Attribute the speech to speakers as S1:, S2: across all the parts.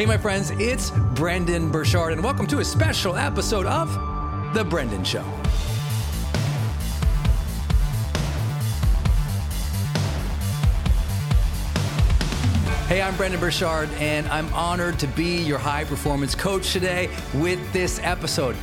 S1: Hey, my friends, it's Brendon Burchard, and welcome to a special episode of The Brendon Show. Hey, I'm Brendon Burchard, and I'm honored to be your high performance coach today with this episode.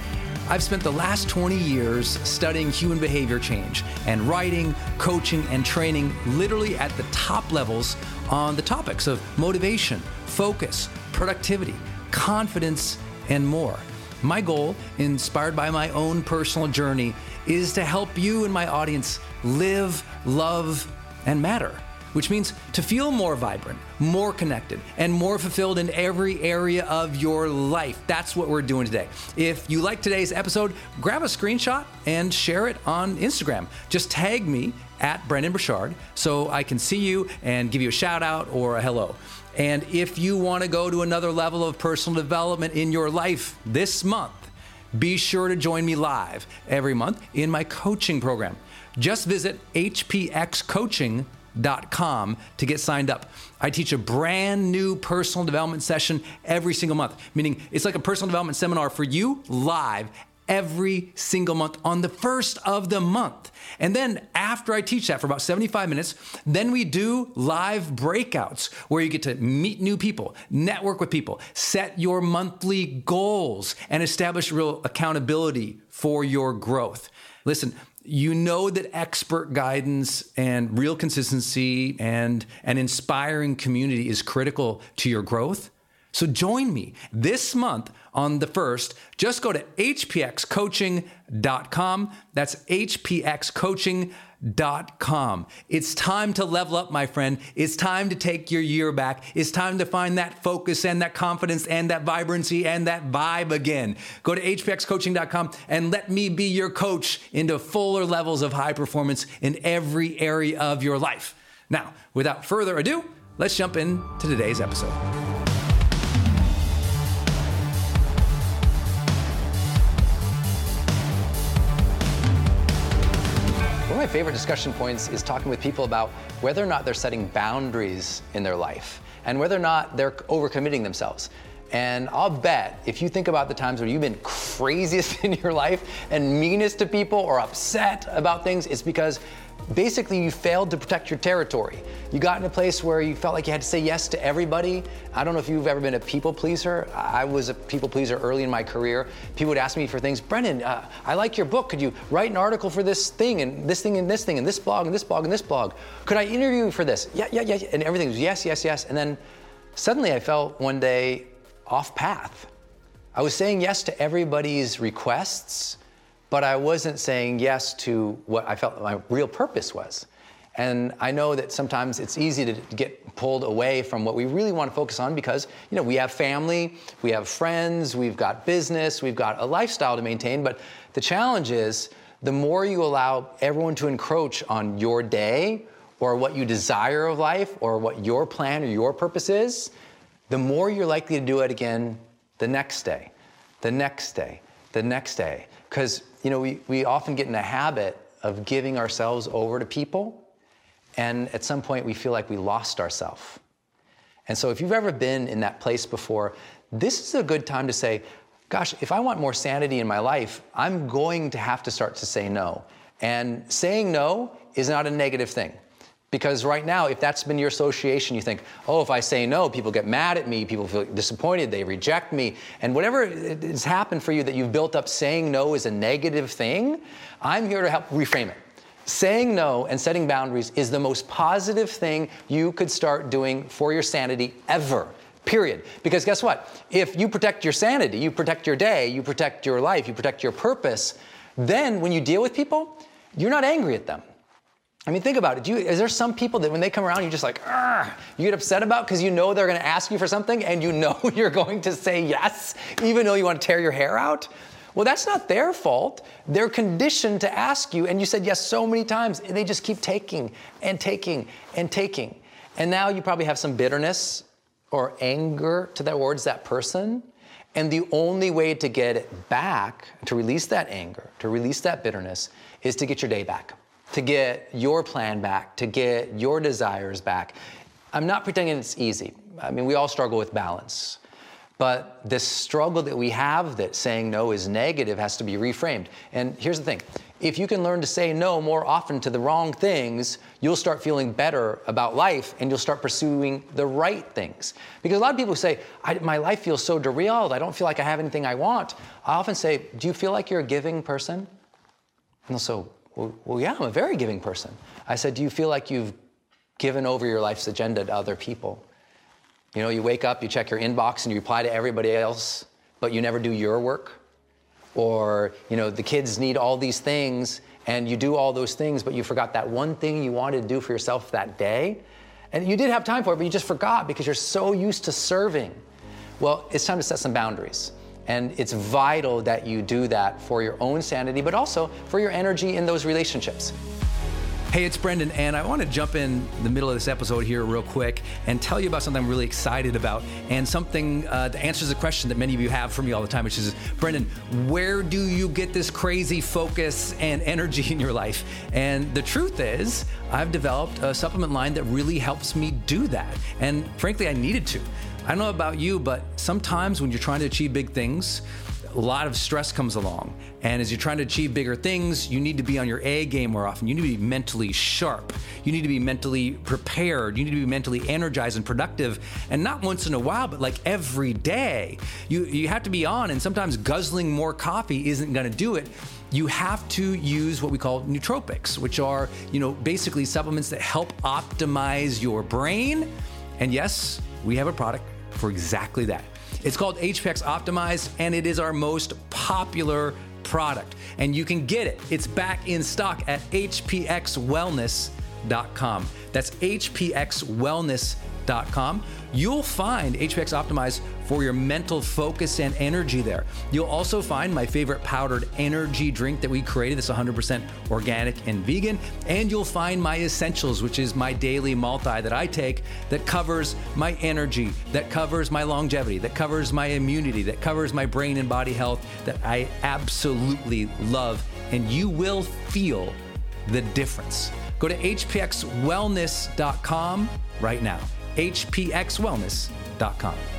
S1: I've spent the last 20 years studying human behavior change and writing, coaching, and training literally at the top levels on the topics of motivation, focus, productivity, confidence, and more. My goal, inspired by my own personal journey, is to help you and my audience live, love, and matter, which means to feel more vibrant, more connected, and more fulfilled in every area of your life. That's what we're doing today. If you like today's episode, grab a screenshot and share it on Instagram. Just tag me at Brendon Burchard so I can see you and give you a shout out or a hello. And if you want to go to another level of personal development in your life this month, be sure to join me live every month in my coaching program. Just visit hpxcoaching.com to get signed up. I teach a brand new personal development session every single month, meaning it's like a personal development seminar for you live every single month on the first of the month. And then after I teach that for about 75 minutes, then we do live breakouts where you get to meet new people, network with people, set your monthly goals, and establish real accountability for your growth. Listen, you know that expert guidance and real consistency and an inspiring community is critical to your growth. So join me this month on the first. Just go to hpxcoaching.com. That's hpxcoaching.com. It's time to level up, my friend. It's time to take your year back. It's time to find that focus and that confidence and that vibrancy and that vibe again. Go to hpxcoaching.com and let me be your coach into fuller levels of high performance in every area of your life. Now, without further ado, let's jump into today's episode.
S2: One of my favorite discussion points is talking with people about whether or not they're setting boundaries in their life and whether or not they're overcommitting themselves. And I'll bet if you think about the times where you've been craziest in your life and meanest to people or upset about things, it's because basically you failed to protect your territory. You got in a place where you felt like you had to say yes to everybody. I don't know if you've ever been a people pleaser. I was a people pleaser early in my career. People would ask me for things. Brendon, uh, I like your book. Could you write an article for this thing and this thing and this thing and this blog and this blog and this blog? Could I interview you for this? Yeah, yeah, yeah. And everything was yes, yes, yes. And then suddenly I felt one day off path. I was saying yes to everybody's requests, but I wasn't saying yes to what I felt my real purpose was. And I know that sometimes it's easy to get pulled away from what we really want to focus on because, you know, we have family, we have friends, we've got business, we've got a lifestyle to maintain. But the challenge is the more you allow everyone to encroach on your day or what you desire of life or what your plan or your purpose is, the more you're likely to do it again the next day, the next day, the next day. Because, you know, we, we often get in the habit of giving ourselves over to people, and at some point we feel like we lost ourselves. And so if you've ever been in that place before, this is a good time to say, gosh, if I want more sanity in my life, I'm going to have to start to say no. And saying no is not a negative thing. Because right now, if that's been your association, you think, oh, if I say no, people get mad at me, people feel disappointed, they reject me. And whatever has happened for you that you've built up saying no is a negative thing, I'm here to help reframe it. Saying no and setting boundaries is the most positive thing you could start doing for your sanity ever. Period. Because guess what? If you protect your sanity, you protect your day, you protect your life, you protect your purpose, then when you deal with people, you're not angry at them. I mean, think about it. You, is there some people that when they come around, you're just like, you get upset about because you know they're going to ask you for something and you know you're going to say yes, even though you want to tear your hair out? Well, that's not their fault. They're conditioned to ask you, and you said yes so many times, and they just keep taking and taking and taking. And now you probably have some bitterness or anger towards that person. And the only way to get it back, to release that anger, to release that bitterness, is to get your day back to get your plan back, to get your desires back. I'm not pretending it's easy. I mean, we all struggle with balance. But this struggle that we have that saying no is negative has to be reframed. And here's the thing if you can learn to say no more often to the wrong things, you'll start feeling better about life and you'll start pursuing the right things. Because a lot of people say, My life feels so derailed, I don't feel like I have anything I want. I often say, Do you feel like you're a giving person? And they'll say, well, well, yeah, I'm a very giving person. I said, Do you feel like you've given over your life's agenda to other people? You know, you wake up, you check your inbox, and you reply to everybody else, but you never do your work. Or, you know, the kids need all these things, and you do all those things, but you forgot that one thing you wanted to do for yourself that day. And you did have time for it, but you just forgot because you're so used to serving. Well, it's time to set some boundaries. And it's vital that you do that for your own sanity, but also for your energy in those relationships.
S1: Hey, it's Brendon, and I want to jump in the middle of this episode here real quick and tell you about something I'm really excited about and something uh, that answers a question that many of you have for me all the time, which is Brendon, where do you get this crazy focus and energy in your life? And the truth is, I've developed a supplement line that really helps me do that. And frankly, I needed to. I don't know about you, but sometimes when you're trying to achieve big things, a lot of stress comes along. And as you're trying to achieve bigger things, you need to be on your A game more often. You need to be mentally sharp. You need to be mentally prepared. You need to be mentally energized and productive. And not once in a while, but like every day. You, you have to be on, and sometimes guzzling more coffee isn't going to do it you have to use what we call nootropics, which are, you know, basically supplements that help optimize your brain. And yes, we have a product for exactly that. It's called HPX Optimized, and it is our most popular product. And you can get it. It's back in stock at hpxwellness.com. That's hpxwellness.com. You'll find HPX Optimized for your mental focus and energy there. You'll also find my favorite powdered energy drink that we created that's 100% organic and vegan. And you'll find my essentials, which is my daily multi that I take that covers my energy, that covers my longevity, that covers my immunity, that covers my brain and body health that I absolutely love. And you will feel the difference. Go to hpxwellness.com right now. hpxwellness.com.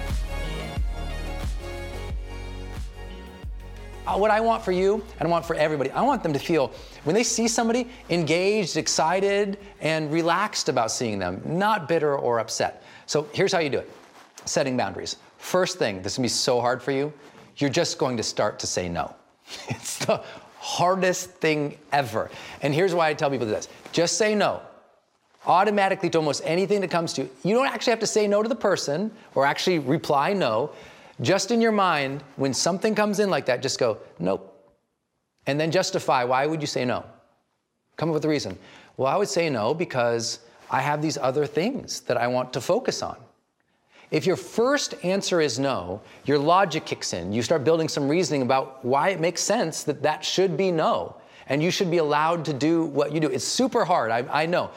S1: Uh, what I want for you and I want for everybody, I want them to feel when they see somebody engaged, excited, and relaxed about seeing them, not bitter or upset. So here's how you do it setting boundaries. First thing, this is gonna be so hard for you, you're just going to start to say no. It's the hardest thing ever. And here's why I tell people this just say no. Automatically to almost anything that comes to you. You don't actually have to say no to the person or actually reply no. Just in your mind, when something comes in like that, just go, nope. And then justify why would you say no? Come up with a reason. Well, I would say no because I have these other things that I want to focus on. If your first answer is no, your logic kicks in. You start building some reasoning about why it makes sense that that should be no. And you should be allowed to do what you do. It's super hard, I, I know.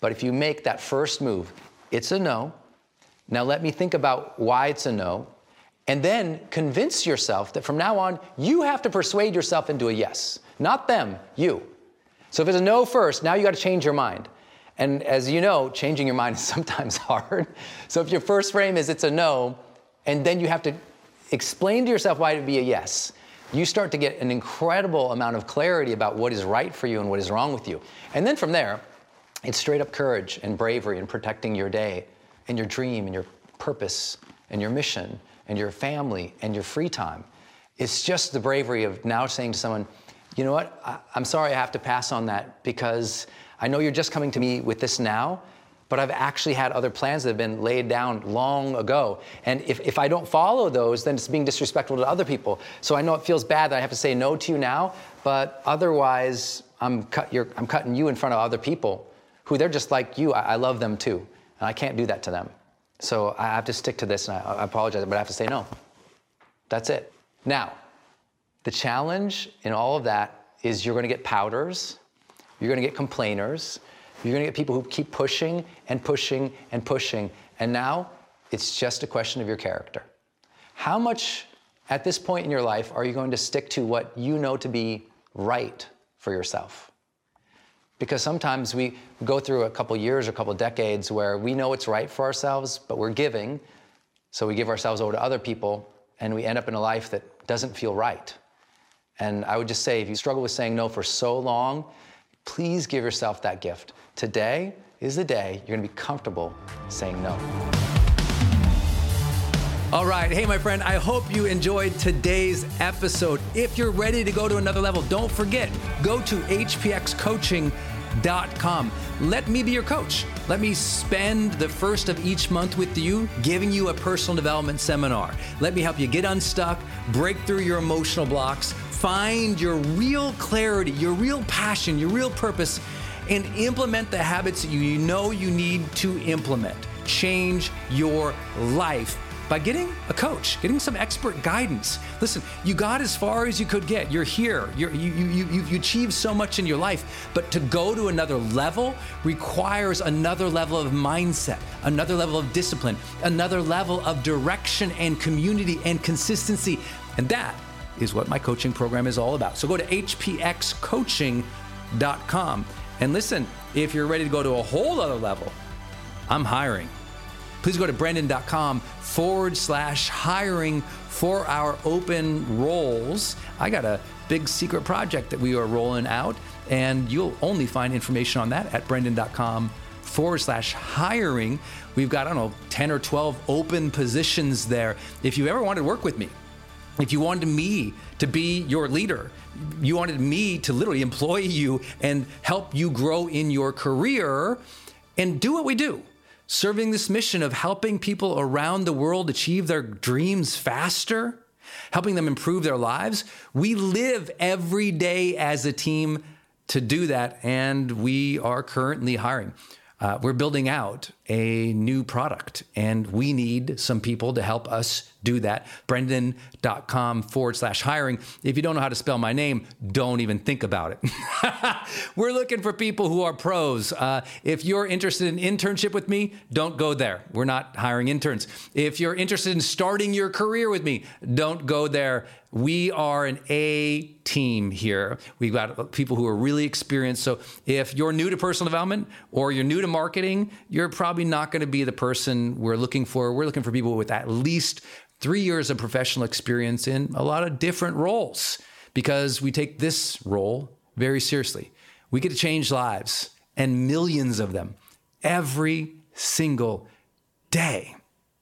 S1: But if you make that first move, it's a no. Now let me think about why it's a no. And then convince yourself that from now on, you have to persuade yourself into a yes. Not them, you. So if it's a no first, now you got to change your mind. And as you know, changing your mind is sometimes hard. So if your first frame is it's a no, and then you have to explain to yourself why it would be a yes, you start to get an incredible amount of clarity about what is right for you and what is wrong with you. And then from there, it's straight up courage and bravery and protecting your day and your dream and your purpose and your mission and your family and your free time. It's just the bravery of now saying to someone, you know what, I, am sorry I have to pass on that because I know you're just coming to me with this now, but I've actually had other plans that have been laid down long ago. And if, if I don't follow those, then it's being disrespectful to other people. So I know it feels bad that I have to say no to you now, but otherwise, I'm, cut, I'm cutting you in front of other people who they're just like you. I, I love them too. And I can't do that to them. So I have to stick to this, and I, apologize, but I have to say no. That's it. Now, the challenge in all of that is you're going to get pouters, you're going to get complainers, you're going to get people who keep pushing and pushing and pushing. And now it's just a question of your character. How much at this point in your life are you going to stick to what you know to be right for yourself? Because sometimes we go through a couple years or a couple decades where we know it's right for ourselves, but we're giving, so we give ourselves over to other people, and we end up in a life that doesn't feel right. And I would just say if you struggle with saying no for so long, please give yourself that gift. Today is the day you're gonna be comfortable saying no. All right. Hey, my friend, I hope you enjoyed today's episode. If you're ready to go to another level, don't forget, go to hpxcoaching.com. Let me be your coach. Let me spend the first of each month with you, giving you a personal development seminar. Let me help you get unstuck, break through your emotional blocks, find your real clarity, your real passion, your real purpose, and implement the habits that you know you need to implement. Change your life by getting a coach, getting some expert guidance. Listen, you got as far as you could get. You're here. You're, you, you, you, you achieved so much in your life, but to go to another level requires another level of mindset, another level of discipline, another level of direction and community and consistency. And that is what my coaching program is all about. So go to hpxcoaching.com. And listen, if you're ready to go to a whole other level, I'm hiring please go to brendon.com forward slash hiring for our open roles. I got a big secret project that we are rolling out, and you'll only find information on that at brendon.com forward slash hiring. We've got, I don't know, 10 or 12 open positions there. If you ever wanted to work with me, if you wanted me to be your leader, you wanted me to literally employ you and help you grow in your career and do what we do, serving this mission of helping people around the world achieve their dreams faster, helping them improve their lives. We live every day as a team to do that, and we are currently hiring. Uh, we're building out a new product and we need some people to help us do that. Brendon.com forward slash hiring. If you don't know how to spell my name, don't even think about it. We're looking for people who are pros. Uh, if you're interested in internship with me, don't go there. We're not hiring interns. If you're interested in starting your career with me, don't go there. We are an A team here. We've got people who are really experienced. So if you're new to personal development or you're new to marketing, you're probably not going to be the person we're looking for. We're looking for people with at least three years of professional experience in a lot of different roles because we take this role very seriously. We get to change lives and millions of them every single day.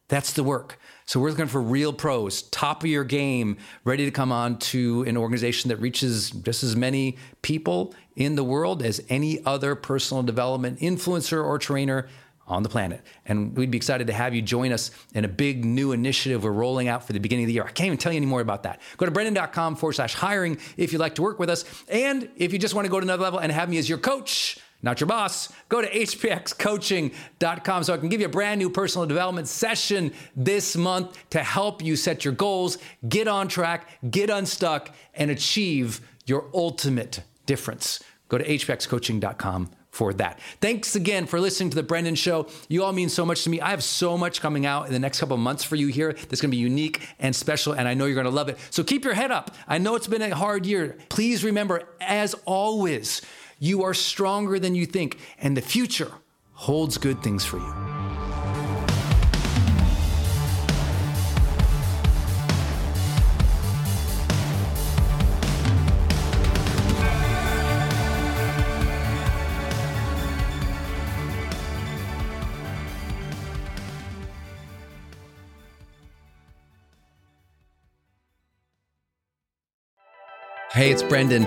S1: That's the work. So we're looking for real pros, top of your game, ready to come on to an organization that reaches just as many people in the world as any other personal development influencer or trainer on the planet. And we'd be excited to have you join us in a big new initiative we're rolling out for the beginning of the year. I can't even tell you any more about that. Go to brendon.com forward slash hiring if you'd like to work with us. And if you just want to go to another level and have me as your coach, not your boss, go to hpxcoaching.com so I can give you a brand new personal development session this month to help you set your goals, get on track, get unstuck, and achieve your ultimate difference. Go to hpxcoaching.com for that. Thanks again for listening to the Brendon Show. You all mean so much to me. I have so much coming out in the next couple months for you here that's going to be unique and special, and I know you're going to love it. So keep your head up. I know it's been a hard year. Please remember, as always, you are stronger than you think, and the future holds good things for you. Hey, it's Brendon,